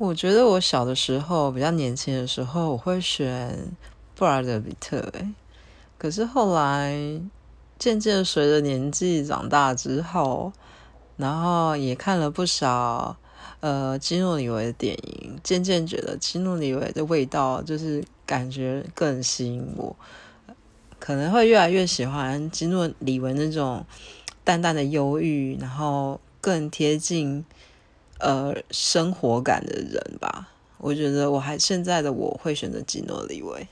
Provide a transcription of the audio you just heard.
我觉得我小的时候比较年轻的时候，我会选布拉德比特，可是后来渐渐随着年纪长大之后，然后也看了不少呃基努里维的电影，渐渐觉得基努里维的味道就是感觉更吸引我，可能会越来越喜欢基努里维那种淡淡的忧郁，然后更贴近。呃，生活感的人吧，我觉得我还现在的我会选择基诺里维。